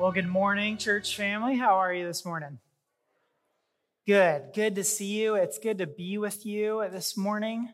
Well, good morning, church family. How are you this morning? Good. Good to see you. It's good to be with you this morning.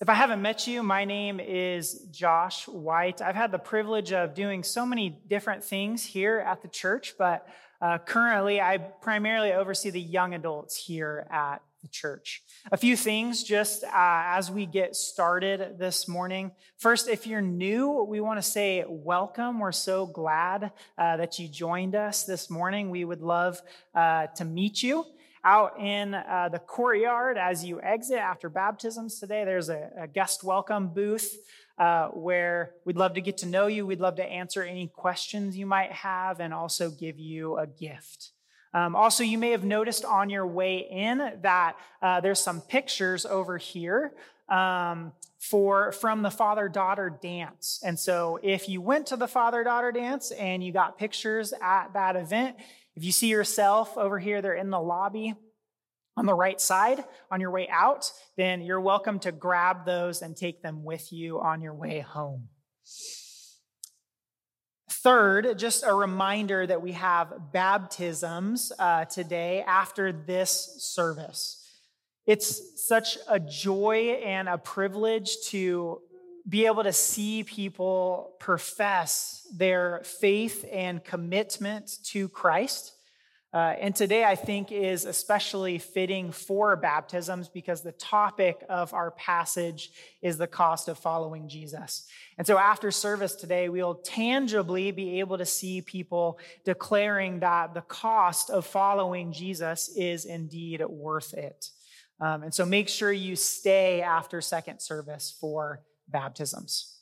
If I haven't met you, my name is Josh White. I've had the privilege of doing so many different things here at the church, but uh, currently I primarily oversee the young adults here at the church. A few things just uh, as we get started this morning. First, if you're new, we want to say welcome. We're so glad uh, that you joined us this morning. We would love uh, to meet you. Out in uh, the courtyard as you exit after baptisms today, there's a, a guest welcome booth. Uh, where we'd love to get to know you. We'd love to answer any questions you might have and also give you a gift. Um, also, you may have noticed on your way in that uh, there's some pictures over here um, for from the father daughter dance. And so, if you went to the father daughter dance and you got pictures at that event, if you see yourself over here, they're in the lobby on the right side on your way out, then you're welcome to grab those and take them with you on your way home. Third, just a reminder that we have baptisms uh, today after this service. It's such a joy and a privilege to be able to see people profess their faith and commitment to Christ. Uh, and today, I think, is especially fitting for baptisms because the topic of our passage is the cost of following Jesus. And so, after service today, we'll tangibly be able to see people declaring that the cost of following Jesus is indeed worth it. Um, and so, make sure you stay after second service for baptisms.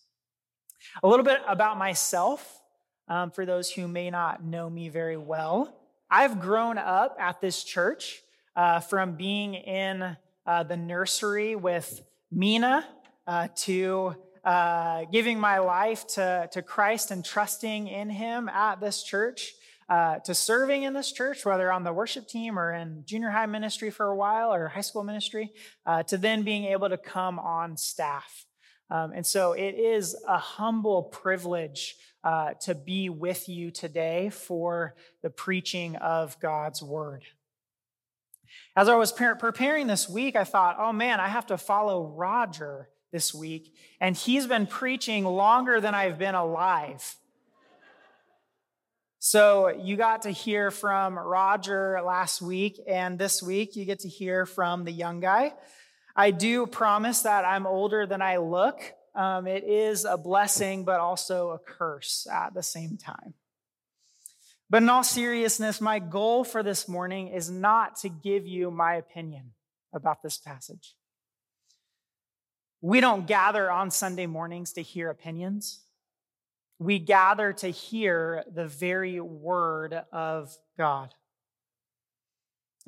A little bit about myself um, for those who may not know me very well. I've grown up at this church uh, from being in uh, the nursery with Mina uh, to uh, giving my life to, to Christ and trusting in Him at this church, uh, to serving in this church, whether on the worship team or in junior high ministry for a while or high school ministry, uh, to then being able to come on staff. Um, and so it is a humble privilege uh, to be with you today for the preaching of God's word. As I was preparing this week, I thought, oh man, I have to follow Roger this week. And he's been preaching longer than I've been alive. So you got to hear from Roger last week, and this week you get to hear from the young guy. I do promise that I'm older than I look. Um, it is a blessing, but also a curse at the same time. But in all seriousness, my goal for this morning is not to give you my opinion about this passage. We don't gather on Sunday mornings to hear opinions. We gather to hear the very word of God.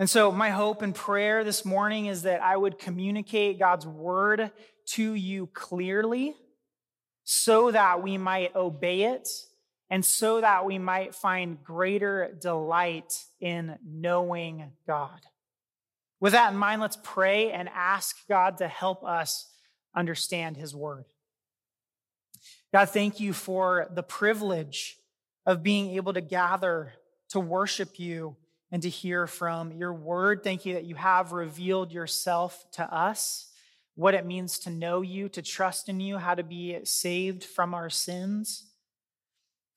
And so, my hope and prayer this morning is that I would communicate God's word to you clearly so that we might obey it and so that we might find greater delight in knowing God. With that in mind, let's pray and ask God to help us understand his word. God, thank you for the privilege of being able to gather to worship you and to hear from your word. Thank you that you have revealed yourself to us, what it means to know you, to trust in you, how to be saved from our sins.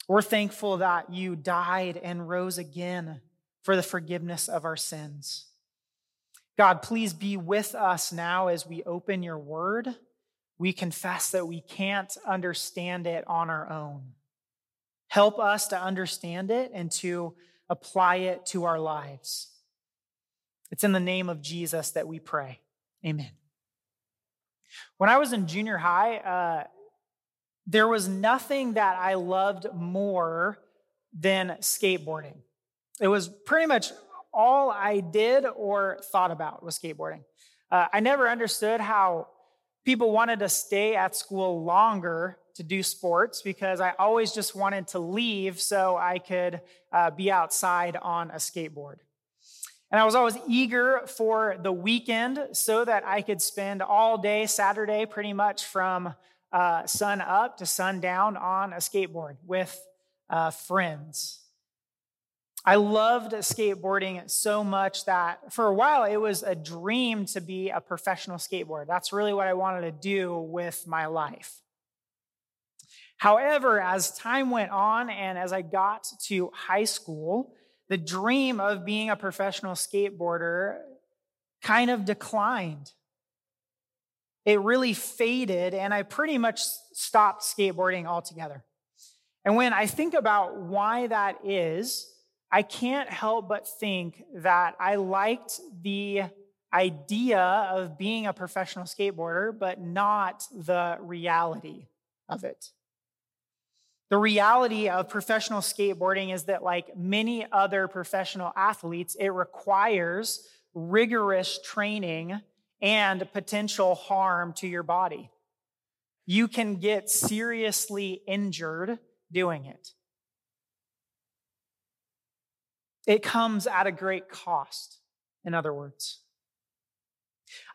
We're thankful that you died and rose again for the forgiveness of our sins. God, please be with us now as we open your word. We confess that we can't understand it on our own. Help us to understand it and to apply it to our lives. It's in the name of Jesus that we pray. Amen. When I was in junior high, uh, there was nothing that I loved more than skateboarding. It was pretty much all I did or thought about was skateboarding. Uh, I never understood how people wanted to stay at school longer to do sports because I always just wanted to leave so I could uh, be outside on a skateboard. And I was always eager for the weekend so that I could spend all day Saturday pretty much from uh, sun up to sun down on a skateboard with uh, friends. I loved skateboarding so much that for a while it was a dream to be a professional skateboarder. That's really what I wanted to do with my life. However, as time went on and as I got to high school, the dream of being a professional skateboarder kind of declined. It really faded, and I pretty much stopped skateboarding altogether. And when I think about why that is, I can't help but think that I liked the idea of being a professional skateboarder, but not the reality of it. The reality of professional skateboarding is that, like many other professional athletes, it requires rigorous training and potential harm to your body. You can get seriously injured doing it. It comes at a great cost, in other words.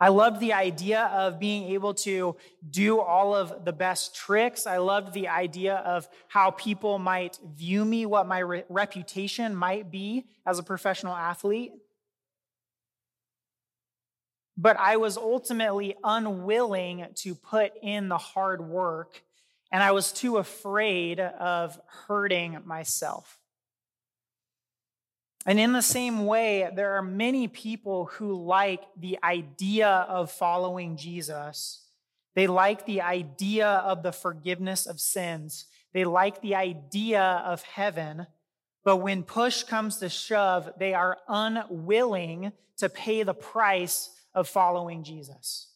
I loved the idea of being able to do all of the best tricks. I loved the idea of how people might view me, what my re- reputation might be as a professional athlete. But I was ultimately unwilling to put in the hard work, and I was too afraid of hurting myself. And in the same way, there are many people who like the idea of following Jesus. They like the idea of the forgiveness of sins. They like the idea of heaven. But when push comes to shove, they are unwilling to pay the price of following Jesus.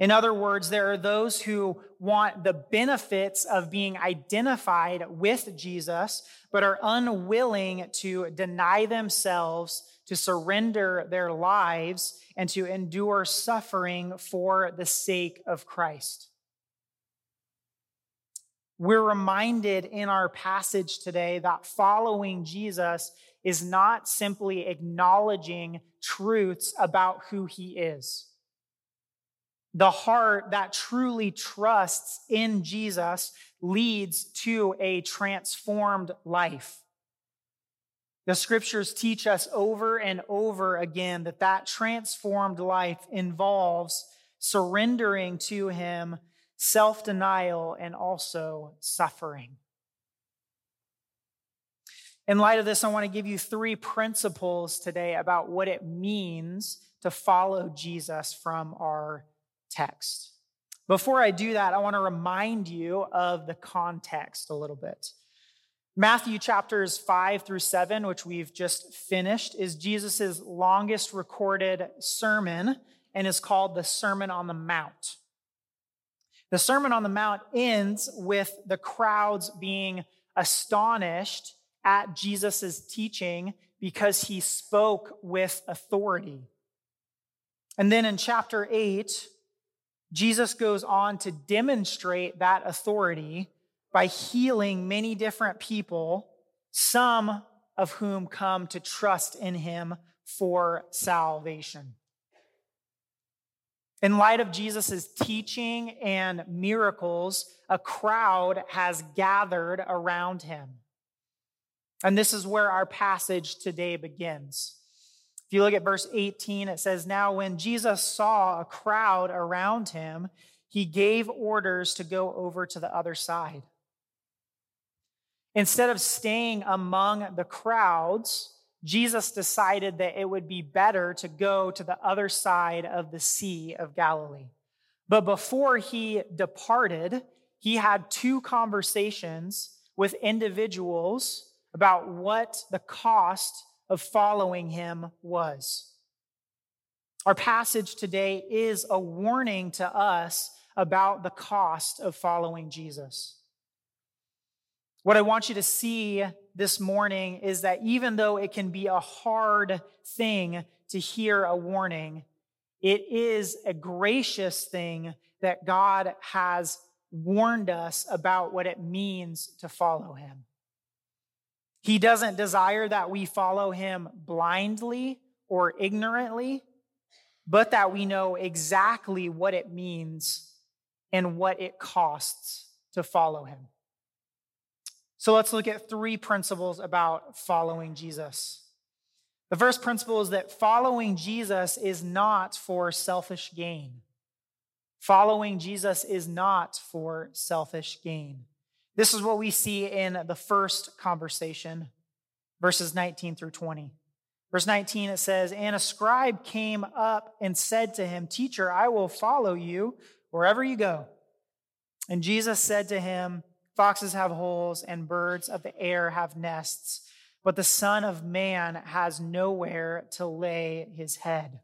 In other words, there are those who want the benefits of being identified with Jesus, but are unwilling to deny themselves, to surrender their lives, and to endure suffering for the sake of Christ. We're reminded in our passage today that following Jesus is not simply acknowledging truths about who he is the heart that truly trusts in Jesus leads to a transformed life. The scriptures teach us over and over again that that transformed life involves surrendering to Him, self denial, and also suffering. In light of this, I want to give you three principles today about what it means to follow Jesus from our text. Before I do that, I want to remind you of the context a little bit. Matthew chapters 5 through 7, which we've just finished, is Jesus' longest recorded sermon and is called the Sermon on the Mount. The Sermon on the Mount ends with the crowds being astonished at Jesus' teaching because he spoke with authority. And then in chapter 8, Jesus goes on to demonstrate that authority by healing many different people, some of whom come to trust in him for salvation. In light of Jesus' teaching and miracles, a crowd has gathered around him. And this is where our passage today begins. You look at verse 18, it says, Now when Jesus saw a crowd around him, he gave orders to go over to the other side. Instead of staying among the crowds, Jesus decided that it would be better to go to the other side of the Sea of Galilee. But before he departed, he had two conversations with individuals about what the cost of following him was. Our passage today is a warning to us about the cost of following Jesus. What I want you to see this morning is that even though it can be a hard thing to hear a warning, it is a gracious thing that God has warned us about what it means to follow him. He doesn't desire that we follow him blindly or ignorantly, but that we know exactly what it means and what it costs to follow him. So let's look at three principles about following Jesus. The first principle is that following Jesus is not for selfish gain. Following Jesus is not for selfish gain. This is what we see in the first conversation, verses 19 through 20. Verse 19, it says, And a scribe came up and said to him, Teacher, I will follow you wherever you go. And Jesus said to him, Foxes have holes, and birds of the air have nests, but the Son of Man has nowhere to lay his head.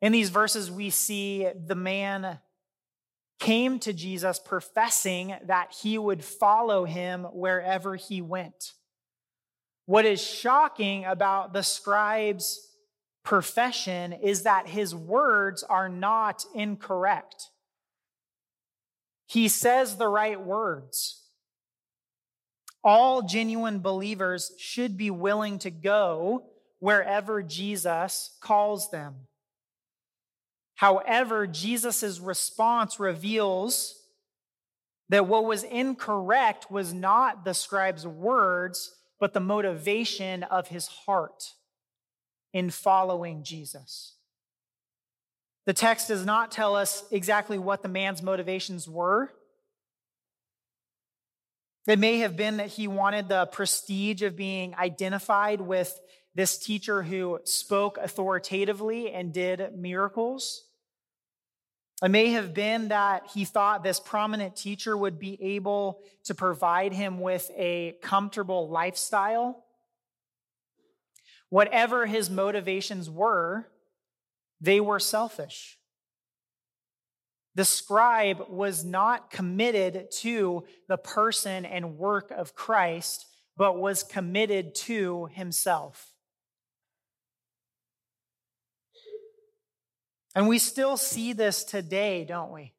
In these verses, we see the man came to Jesus professing that he would follow him wherever he went. What is shocking about the scribe's profession is that his words are not incorrect. He says the right words. All genuine believers should be willing to go wherever Jesus calls them. However, Jesus' response reveals that what was incorrect was not the scribe's words, but the motivation of his heart in following Jesus. The text does not tell us exactly what the man's motivations were. It may have been that he wanted the prestige of being identified with this teacher who spoke authoritatively and did miracles. It may have been that he thought this prominent teacher would be able to provide him with a comfortable lifestyle. Whatever his motivations were, they were selfish. The scribe was not committed to the person and work of Christ, but was committed to himself. And we still see this today, don't we?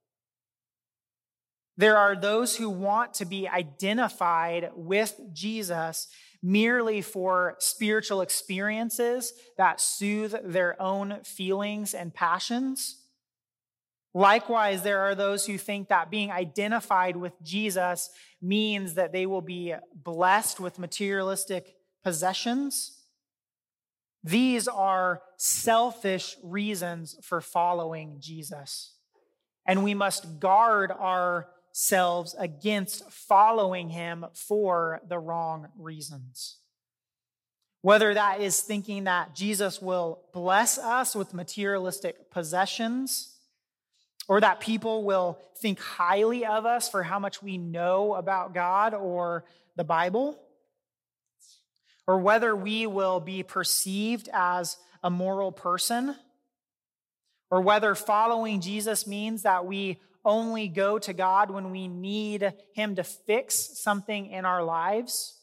There are those who want to be identified with Jesus merely for spiritual experiences that soothe their own feelings and passions. Likewise, there are those who think that being identified with Jesus means that they will be blessed with materialistic possessions these are selfish reasons for following Jesus. And we must guard ourselves against following him for the wrong reasons. Whether that is thinking that Jesus will bless us with materialistic possessions, or that people will think highly of us for how much we know about God or the Bible or whether we will be perceived as a moral person, or whether following Jesus means that we only go to God when we need Him to fix something in our lives.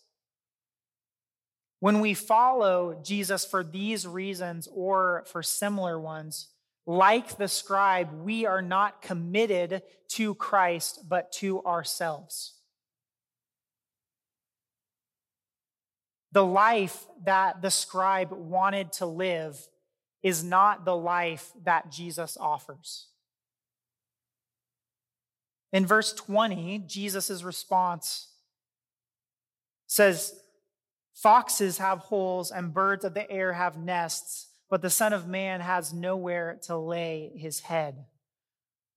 When we follow Jesus for these reasons or for similar ones, like the scribe, we are not committed to Christ, but to ourselves. The life that the scribe wanted to live is not the life that Jesus offers. In verse 20, Jesus' response says, Foxes have holes and birds of the air have nests, but the Son of Man has nowhere to lay his head.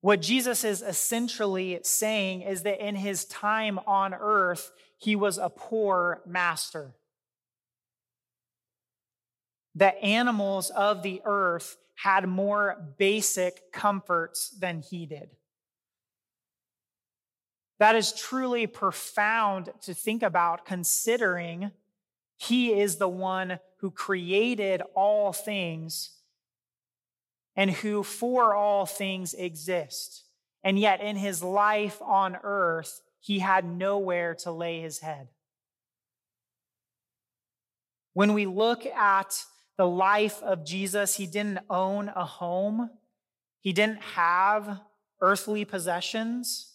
What Jesus is essentially saying is that in his time on earth, he was a poor master that animals of the earth had more basic comforts than he did. That is truly profound to think about, considering he is the one who created all things and who for all things exist. And yet, in his life on earth, he had nowhere to lay his head. When we look at the life of Jesus, he didn't own a home, he didn't have earthly possessions.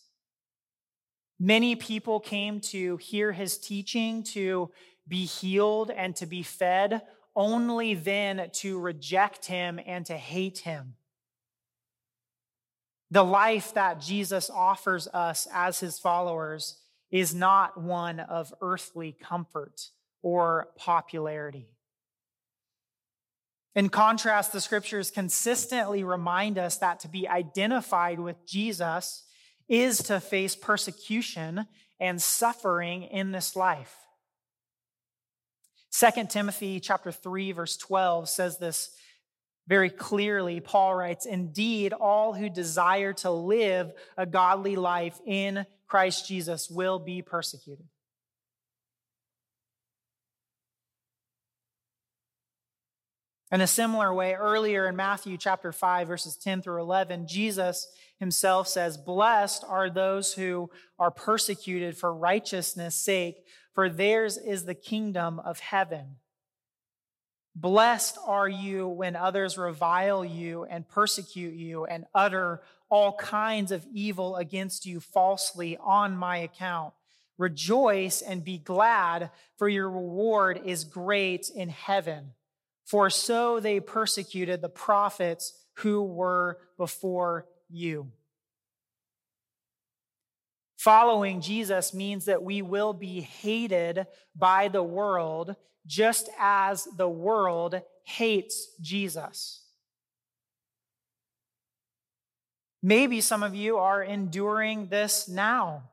Many people came to hear his teaching, to be healed and to be fed, only then to reject him and to hate him. The life that Jesus offers us as his followers is not one of earthly comfort or popularity. In contrast, the scriptures consistently remind us that to be identified with Jesus is to face persecution and suffering in this life. 2 Timothy chapter 3 verse 12 says this very clearly. Paul writes, "Indeed, all who desire to live a godly life in Christ Jesus will be persecuted." In a similar way, earlier in Matthew chapter 5, verses 10 through 11, Jesus himself says, Blessed are those who are persecuted for righteousness' sake, for theirs is the kingdom of heaven. Blessed are you when others revile you and persecute you and utter all kinds of evil against you falsely on my account. Rejoice and be glad, for your reward is great in heaven. For so they persecuted the prophets who were before you. Following Jesus means that we will be hated by the world just as the world hates Jesus. Maybe some of you are enduring this now.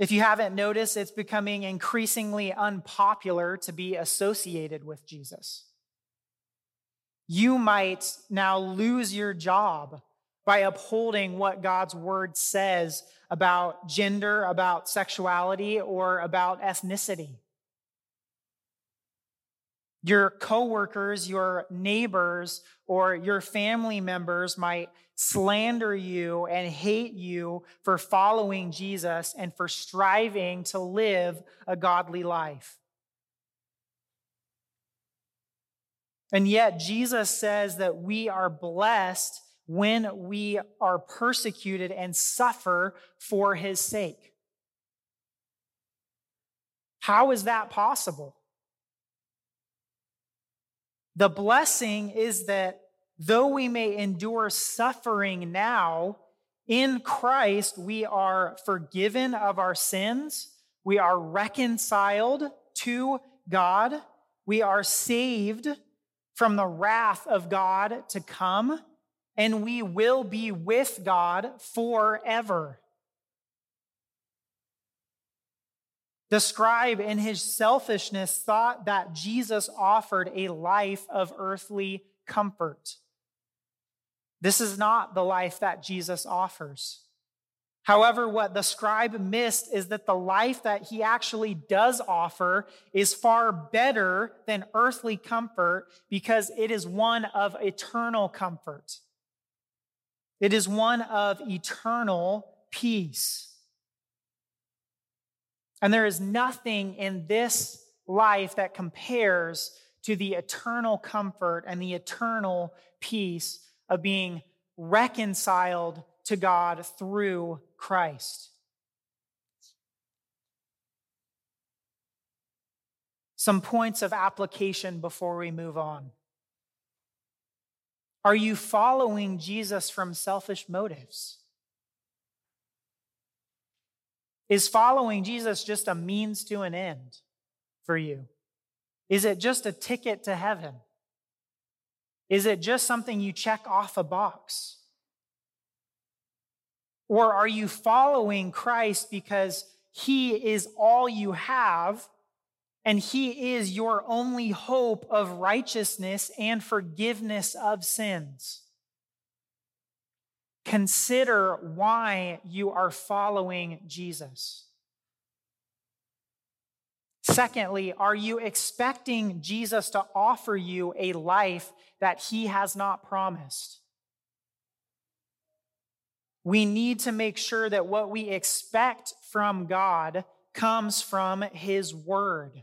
If you haven't noticed, it's becoming increasingly unpopular to be associated with Jesus. You might now lose your job by upholding what God's word says about gender, about sexuality, or about ethnicity. Your coworkers, your neighbors, or your family members might slander you and hate you for following Jesus and for striving to live a godly life. And yet, Jesus says that we are blessed when we are persecuted and suffer for his sake. How is that possible? The blessing is that though we may endure suffering now, in Christ we are forgiven of our sins, we are reconciled to God, we are saved from the wrath of God to come, and we will be with God forever. The scribe, in his selfishness, thought that Jesus offered a life of earthly comfort. This is not the life that Jesus offers. However, what the scribe missed is that the life that he actually does offer is far better than earthly comfort because it is one of eternal comfort. It is one of eternal peace. And there is nothing in this life that compares to the eternal comfort and the eternal peace of being reconciled to God through Christ. Some points of application before we move on. Are you following Jesus from selfish motives? Is following Jesus just a means to an end for you? Is it just a ticket to heaven? Is it just something you check off a box? Or are you following Christ because he is all you have and he is your only hope of righteousness and forgiveness of sins? Consider why you are following Jesus. Secondly, are you expecting Jesus to offer you a life that he has not promised? We need to make sure that what we expect from God comes from his word.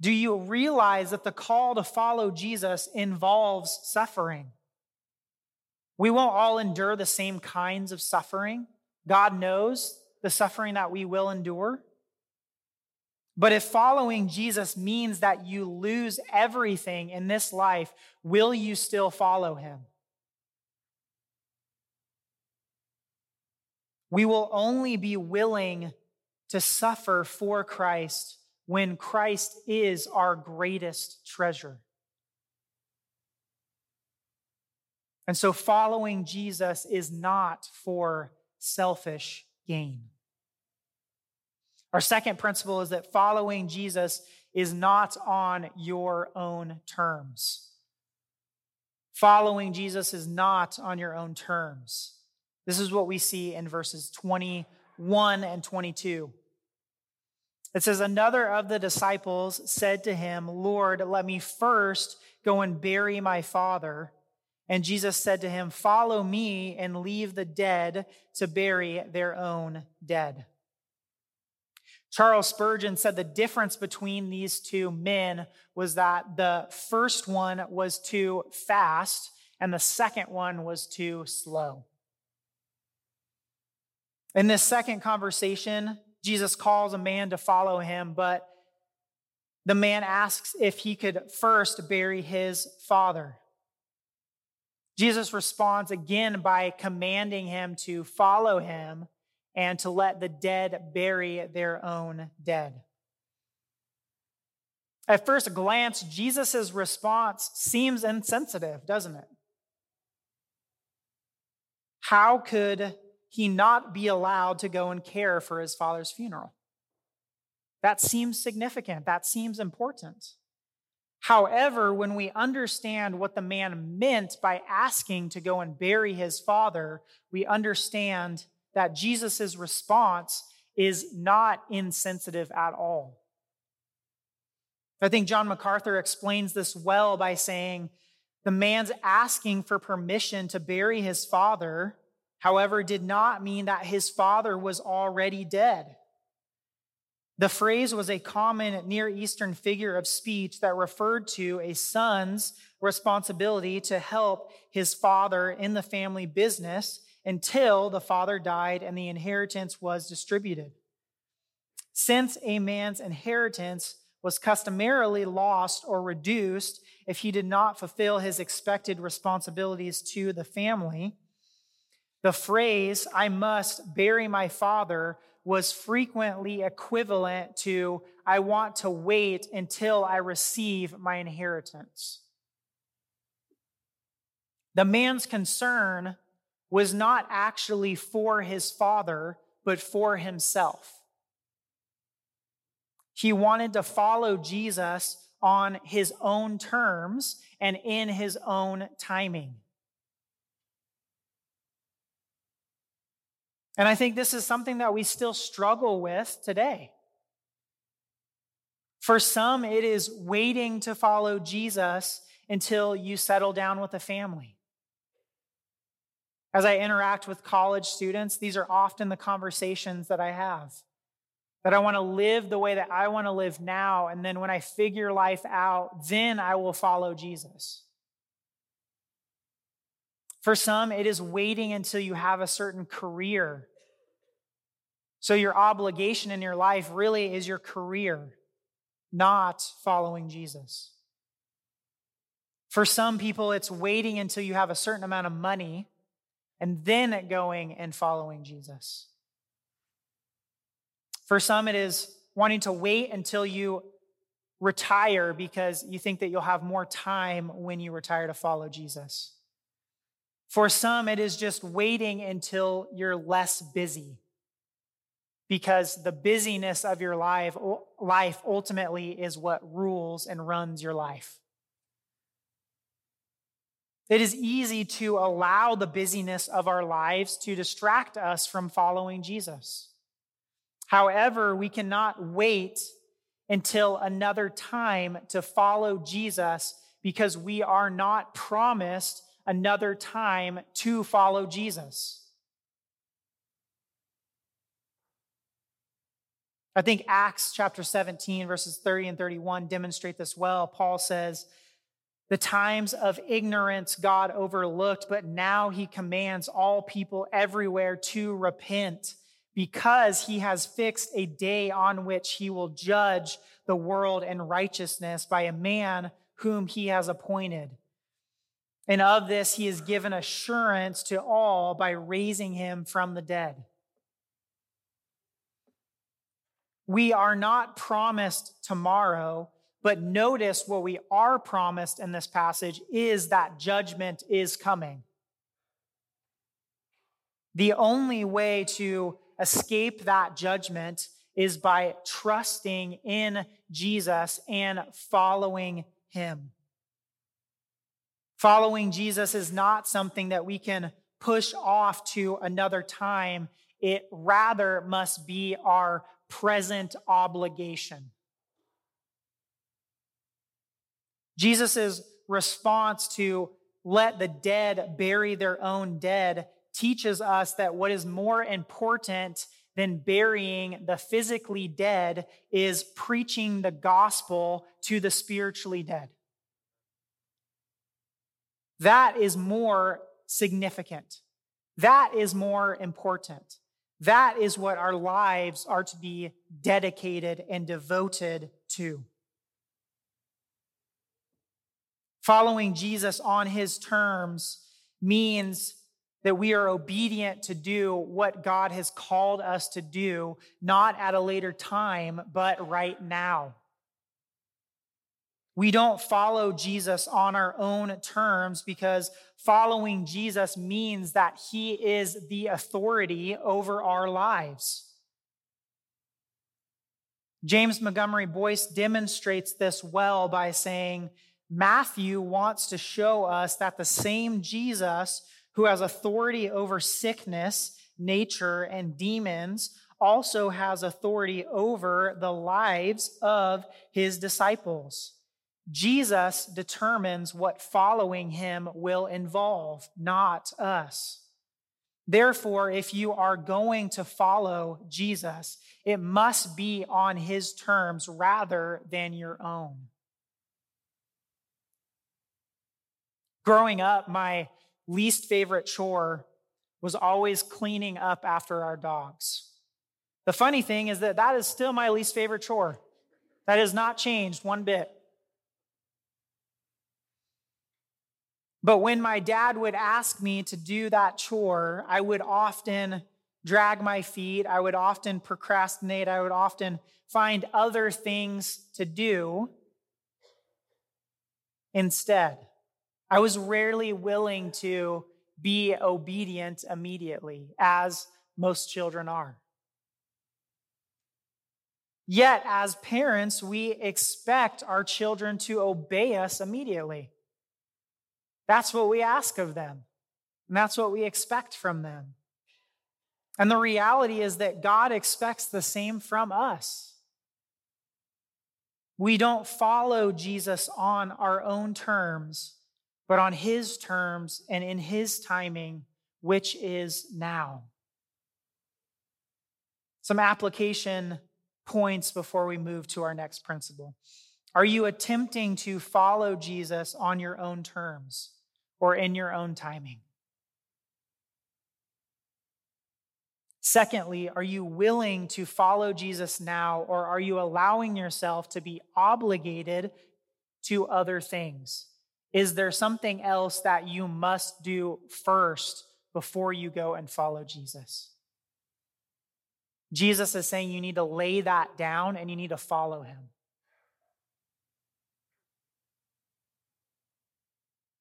Do you realize that the call to follow Jesus involves suffering? We won't all endure the same kinds of suffering. God knows the suffering that we will endure. But if following Jesus means that you lose everything in this life, will you still follow him? We will only be willing to suffer for Christ when Christ is our greatest treasure. And so following Jesus is not for selfish gain. Our second principle is that following Jesus is not on your own terms. Following Jesus is not on your own terms. This is what we see in verses 21 and 22. It says, Another of the disciples said to him, Lord, let me first go and bury my father. And Jesus said to him, Follow me and leave the dead to bury their own dead. Charles Spurgeon said the difference between these two men was that the first one was too fast and the second one was too slow. In this second conversation, Jesus calls a man to follow him, but the man asks if he could first bury his father. Jesus responds again by commanding him to follow him and to let the dead bury their own dead. At first glance, Jesus' response seems insensitive, doesn't it? How could he not be allowed to go and care for his father's funeral? That seems significant. That seems important. However, when we understand what the man meant by asking to go and bury his father, we understand that Jesus' response is not insensitive at all. I think John MacArthur explains this well by saying the man's asking for permission to bury his father, however, did not mean that his father was already dead. The phrase was a common Near Eastern figure of speech that referred to a son's responsibility to help his father in the family business until the father died and the inheritance was distributed. Since a man's inheritance was customarily lost or reduced if he did not fulfill his expected responsibilities to the family, the phrase, I must bury my father, was frequently equivalent to, I want to wait until I receive my inheritance. The man's concern was not actually for his father, but for himself. He wanted to follow Jesus on his own terms and in his own timing. And I think this is something that we still struggle with today. For some, it is waiting to follow Jesus until you settle down with a family. As I interact with college students, these are often the conversations that I have. That I want to live the way that I want to live now. And then when I figure life out, then I will follow Jesus. For some, it is waiting until you have a certain career. So your obligation in your life really is your career, not following Jesus. For some people, it's waiting until you have a certain amount of money and then going and following Jesus. For some, it is wanting to wait until you retire because you think that you'll have more time when you retire to follow Jesus. For some, it is just waiting until you're less busy because the busyness of your life, life ultimately is what rules and runs your life. It is easy to allow the busyness of our lives to distract us from following Jesus. However, we cannot wait until another time to follow Jesus because we are not promised another time to follow Jesus. I think Acts chapter 17, verses 30 and 31 demonstrate this well. Paul says, the times of ignorance God overlooked, but now he commands all people everywhere to repent because he has fixed a day on which he will judge the world in righteousness by a man whom he has appointed. And of this he has given assurance to all by raising him from the dead. We are not promised tomorrow but notice what we are promised in this passage is that judgment is coming. The only way to escape that judgment is by trusting in Jesus and following him. Following Jesus is not something that we can push off to another time. It rather must be our present obligation. Jesus' response to let the dead bury their own dead teaches us that what is more important than burying the physically dead is preaching the gospel to the spiritually dead. That is more significant. That is more important. That is what our lives are to be dedicated and devoted to. Following Jesus on his terms means that we are obedient to do what God has called us to do, not at a later time, but right now. We don't follow Jesus on our own terms because following Jesus means that he is the authority over our lives. James Montgomery Boice demonstrates this well by saying, Matthew wants to show us that the same Jesus who has authority over sickness, nature, and demons, also has authority over the lives of his disciples. Jesus determines what following him will involve, not us. Therefore, if you are going to follow Jesus, it must be on his terms rather than your own. Growing up, my least favorite chore was always cleaning up after our dogs. The funny thing is that that is still my least favorite chore. That has not changed one bit. But when my dad would ask me to do that chore, I would often drag my feet. I would often procrastinate. I would often find other things to do instead. I was rarely willing to be obedient immediately, as most children are. Yet, as parents, we expect our children to obey us immediately. That's what we ask of them, and that's what we expect from them. And the reality is that God expects the same from us. We don't follow Jesus on our own terms but on his terms and in his timing, which is now. Some application points before we move to our next principle. Are you attempting to follow Jesus on your own terms or in your own timing? Secondly, are you willing to follow Jesus now, or are you allowing yourself to be obligated to other things? Is there something else that you must do first before you go and follow Jesus? Jesus is saying you need to lay that down and you need to follow him.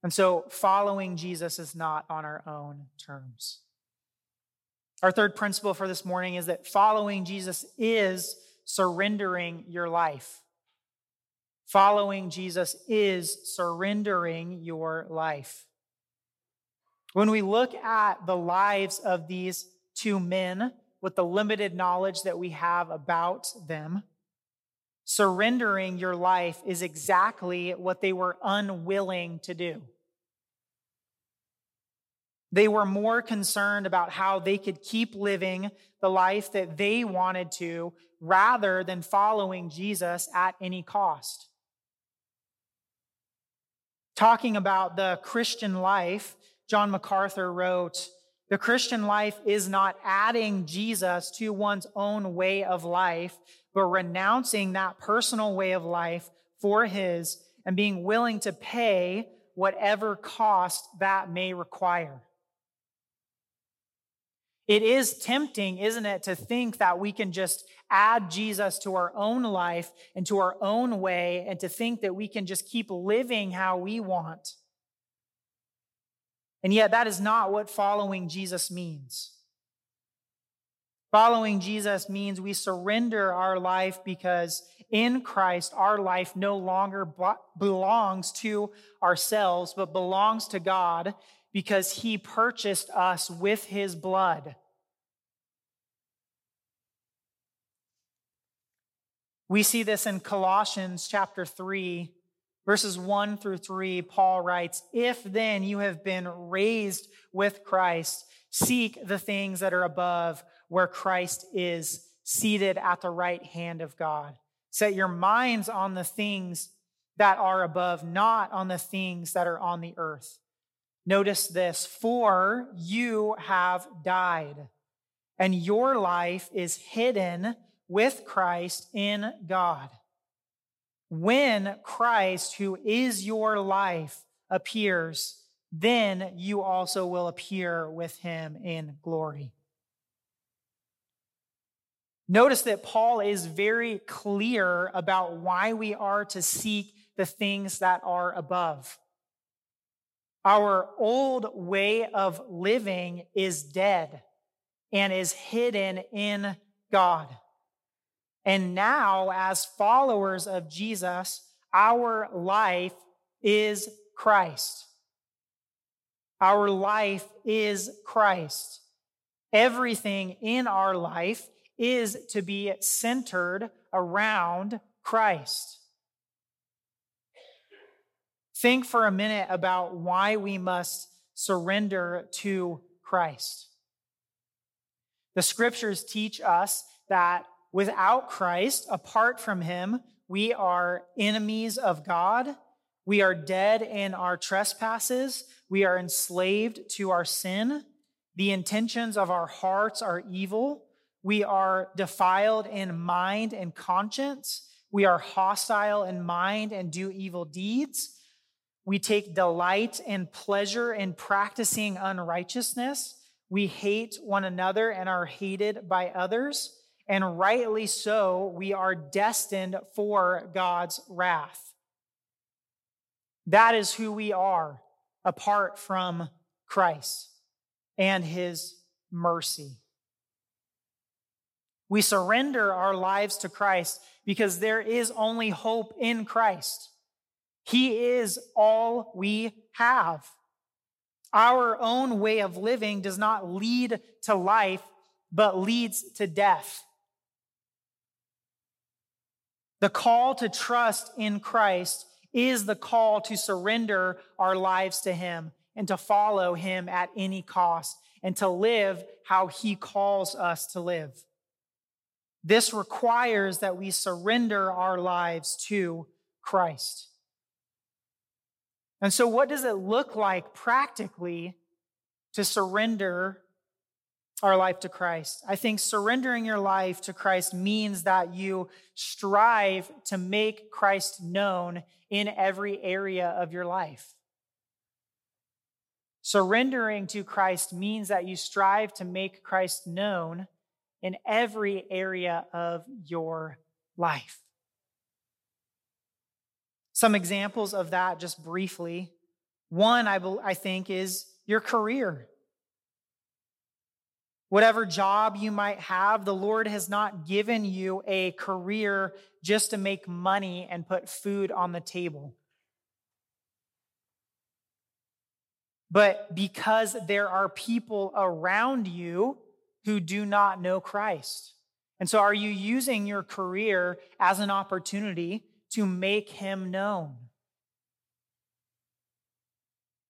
And so, following Jesus is not on our own terms. Our third principle for this morning is that following Jesus is surrendering your life. Following Jesus is surrendering your life. When we look at the lives of these two men with the limited knowledge that we have about them, surrendering your life is exactly what they were unwilling to do. They were more concerned about how they could keep living the life that they wanted to rather than following Jesus at any cost talking about the Christian life, John MacArthur wrote, The Christian life is not adding Jesus to one's own way of life, but renouncing that personal way of life for his and being willing to pay whatever cost that may require. It is tempting, isn't it, to think that we can just add Jesus to our own life and to our own way and to think that we can just keep living how we want. And yet, that is not what following Jesus means. Following Jesus means we surrender our life because in Christ, our life no longer belongs to ourselves, but belongs to God because he purchased us with his blood. We see this in Colossians chapter 3, verses 1 through 3. Paul writes, If then you have been raised with Christ, seek the things that are above where Christ is seated at the right hand of God. Set your minds on the things that are above, not on the things that are on the earth. Notice this for you have died, and your life is hidden with Christ in God. When Christ, who is your life, appears, then you also will appear with him in glory. Notice that Paul is very clear about why we are to seek the things that are above. Our old way of living is dead and is hidden in God. And now, as followers of Jesus, our life is Christ. Our life is Christ. Everything in our life is to be centered around Christ. Think for a minute about why we must surrender to Christ. The scriptures teach us that without Christ, apart from him, we are enemies of God. We are dead in our trespasses. We are enslaved to our sin. The intentions of our hearts are evil. We are defiled in mind and conscience. We are hostile in mind and do evil deeds. We take delight and pleasure in practicing unrighteousness. We hate one another and are hated by others. And rightly so, we are destined for God's wrath. That is who we are apart from Christ and his mercy. We surrender our lives to Christ because there is only hope in Christ. He is all we have. Our own way of living does not lead to life, but leads to death. The call to trust in Christ is the call to surrender our lives to Him and to follow Him at any cost and to live how He calls us to live. This requires that we surrender our lives to Christ. And so, what does it look like practically to surrender our life to Christ? I think surrendering your life to Christ means that you strive to make Christ known in every area of your life. Surrendering to Christ means that you strive to make Christ known in every area of your life. Some examples of that, just briefly. One, I, I think, is your career. Whatever job you might have, the Lord has not given you a career just to make money and put food on the table. But because there are people around you who do not know Christ. And so, are you using your career as an opportunity to make him known?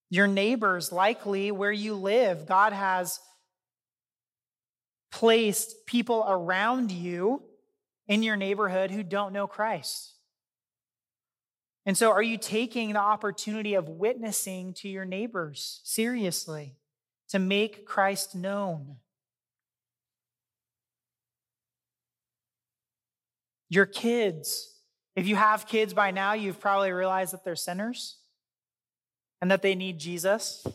Your neighbors, likely where you live, God has placed people around you in your neighborhood who don't know Christ. And so, are you taking the opportunity of witnessing to your neighbors seriously to make Christ known? Your kids. If you have kids by now, you've probably realized that they're sinners and that they need Jesus.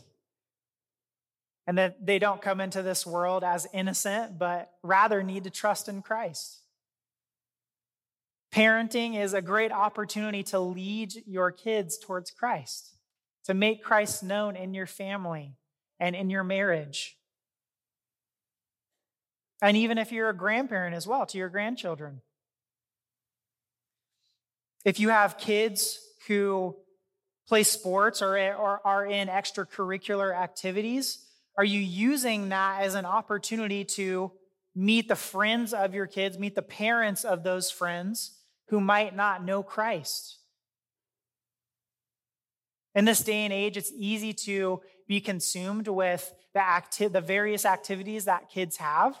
and that they don't come into this world as innocent, but rather need to trust in Christ. Parenting is a great opportunity to lead your kids towards Christ, to make Christ known in your family and in your marriage. And even if you're a grandparent as well, to your grandchildren. If you have kids who play sports or, or are in extracurricular activities, are you using that as an opportunity to meet the friends of your kids, meet the parents of those friends who might not know Christ? In this day and age, it's easy to be consumed with the, acti- the various activities that kids have.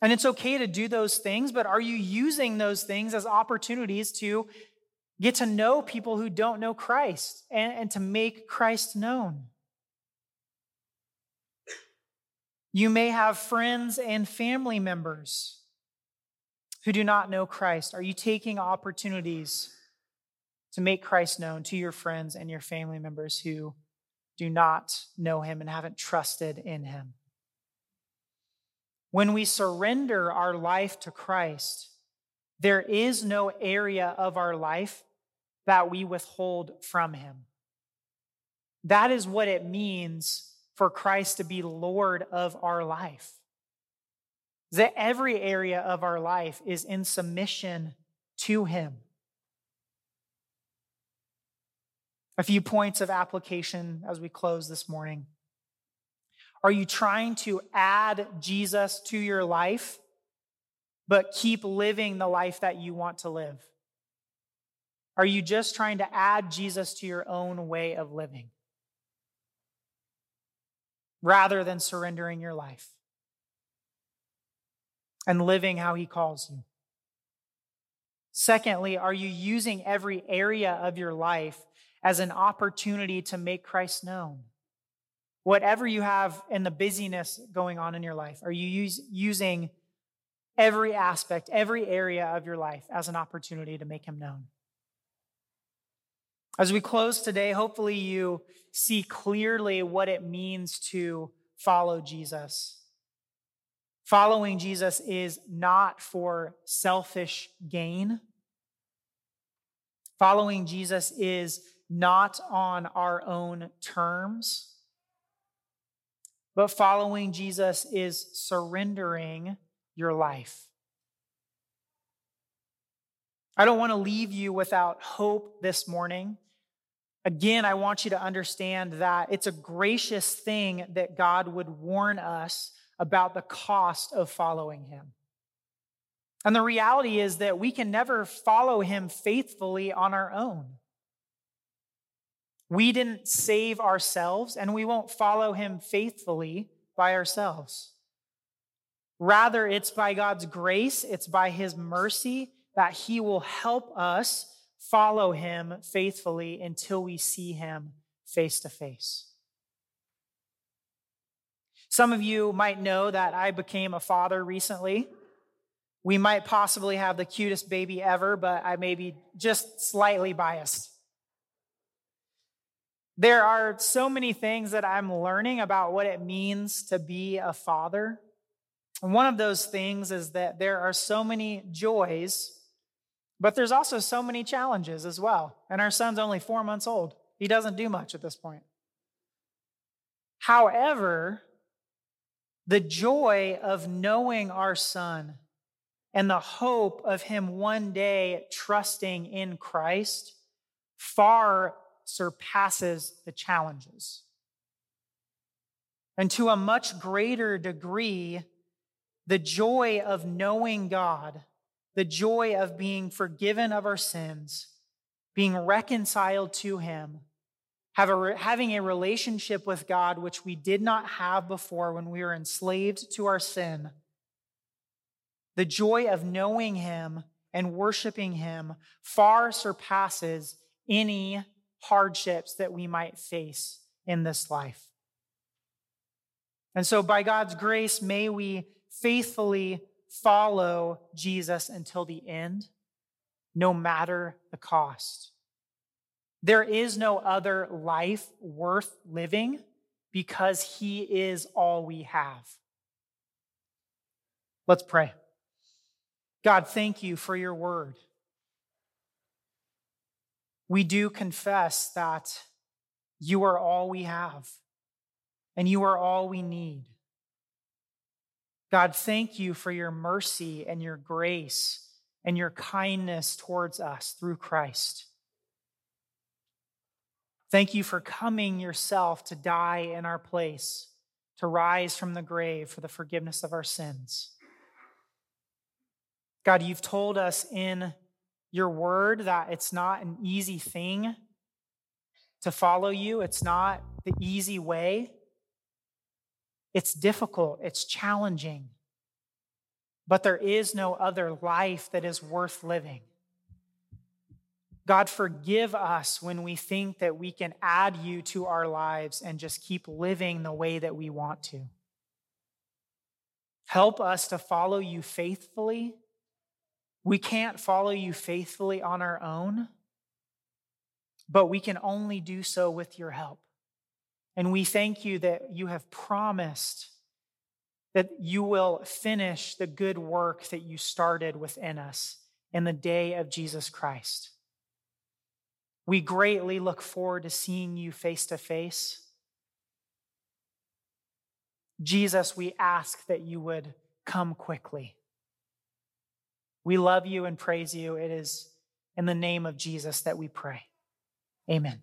And it's okay to do those things, but are you using those things as opportunities to get to know people who don't know Christ and, and to make Christ known? You may have friends and family members who do not know Christ. Are you taking opportunities to make Christ known to your friends and your family members who do not know him and haven't trusted in him? When we surrender our life to Christ, there is no area of our life that we withhold from him. That is what it means for Christ to be Lord of our life. That every area of our life is in submission to him. A few points of application as we close this morning. Are you trying to add Jesus to your life, but keep living the life that you want to live? Are you just trying to add Jesus to your own way of living rather than surrendering your life and living how he calls you? Secondly, are you using every area of your life as an opportunity to make Christ known? Whatever you have in the busyness going on in your life? Are you use, using every aspect, every area of your life as an opportunity to make him known? As we close today, hopefully you see clearly what it means to follow Jesus. Following Jesus is not for selfish gain. Following Jesus is not on our own terms. But following Jesus is surrendering your life. I don't want to leave you without hope this morning. Again, I want you to understand that it's a gracious thing that God would warn us about the cost of following him. And the reality is that we can never follow him faithfully on our own. We didn't save ourselves, and we won't follow him faithfully by ourselves. Rather, it's by God's grace, it's by his mercy that he will help us follow him faithfully until we see him face to face. Some of you might know that I became a father recently. We might possibly have the cutest baby ever, but I may be just slightly biased. There are so many things that I'm learning about what it means to be a father. And one of those things is that there are so many joys, but there's also so many challenges as well. And our son's only four months old, he doesn't do much at this point. However, the joy of knowing our son and the hope of him one day trusting in Christ far surpasses the challenges. And to a much greater degree, the joy of knowing God, the joy of being forgiven of our sins, being reconciled to Him, a, having a relationship with God which we did not have before when we were enslaved to our sin. The joy of knowing Him and worshiping Him far surpasses any hardships that we might face in this life. And so, by God's grace, may we faithfully follow Jesus until the end, no matter the cost. There is no other life worth living because he is all we have. Let's pray. God, thank you for your word. We do confess that you are all we have and you are all we need. God, thank you for your mercy and your grace and your kindness towards us through Christ. Thank you for coming yourself to die in our place, to rise from the grave for the forgiveness of our sins. God, you've told us in your word that it's not an easy thing to follow you, it's not the easy way. It's difficult, it's challenging, but there is no other life that is worth living. God, forgive us when we think that we can add you to our lives and just keep living the way that we want to. Help us to follow you faithfully. We can't follow you faithfully on our own, but we can only do so with your help. And we thank you that you have promised that you will finish the good work that you started within us in the day of Jesus Christ. We greatly look forward to seeing you face to face. Jesus, we ask that you would come quickly. We love you and praise you. It is in the name of Jesus that we pray. Amen.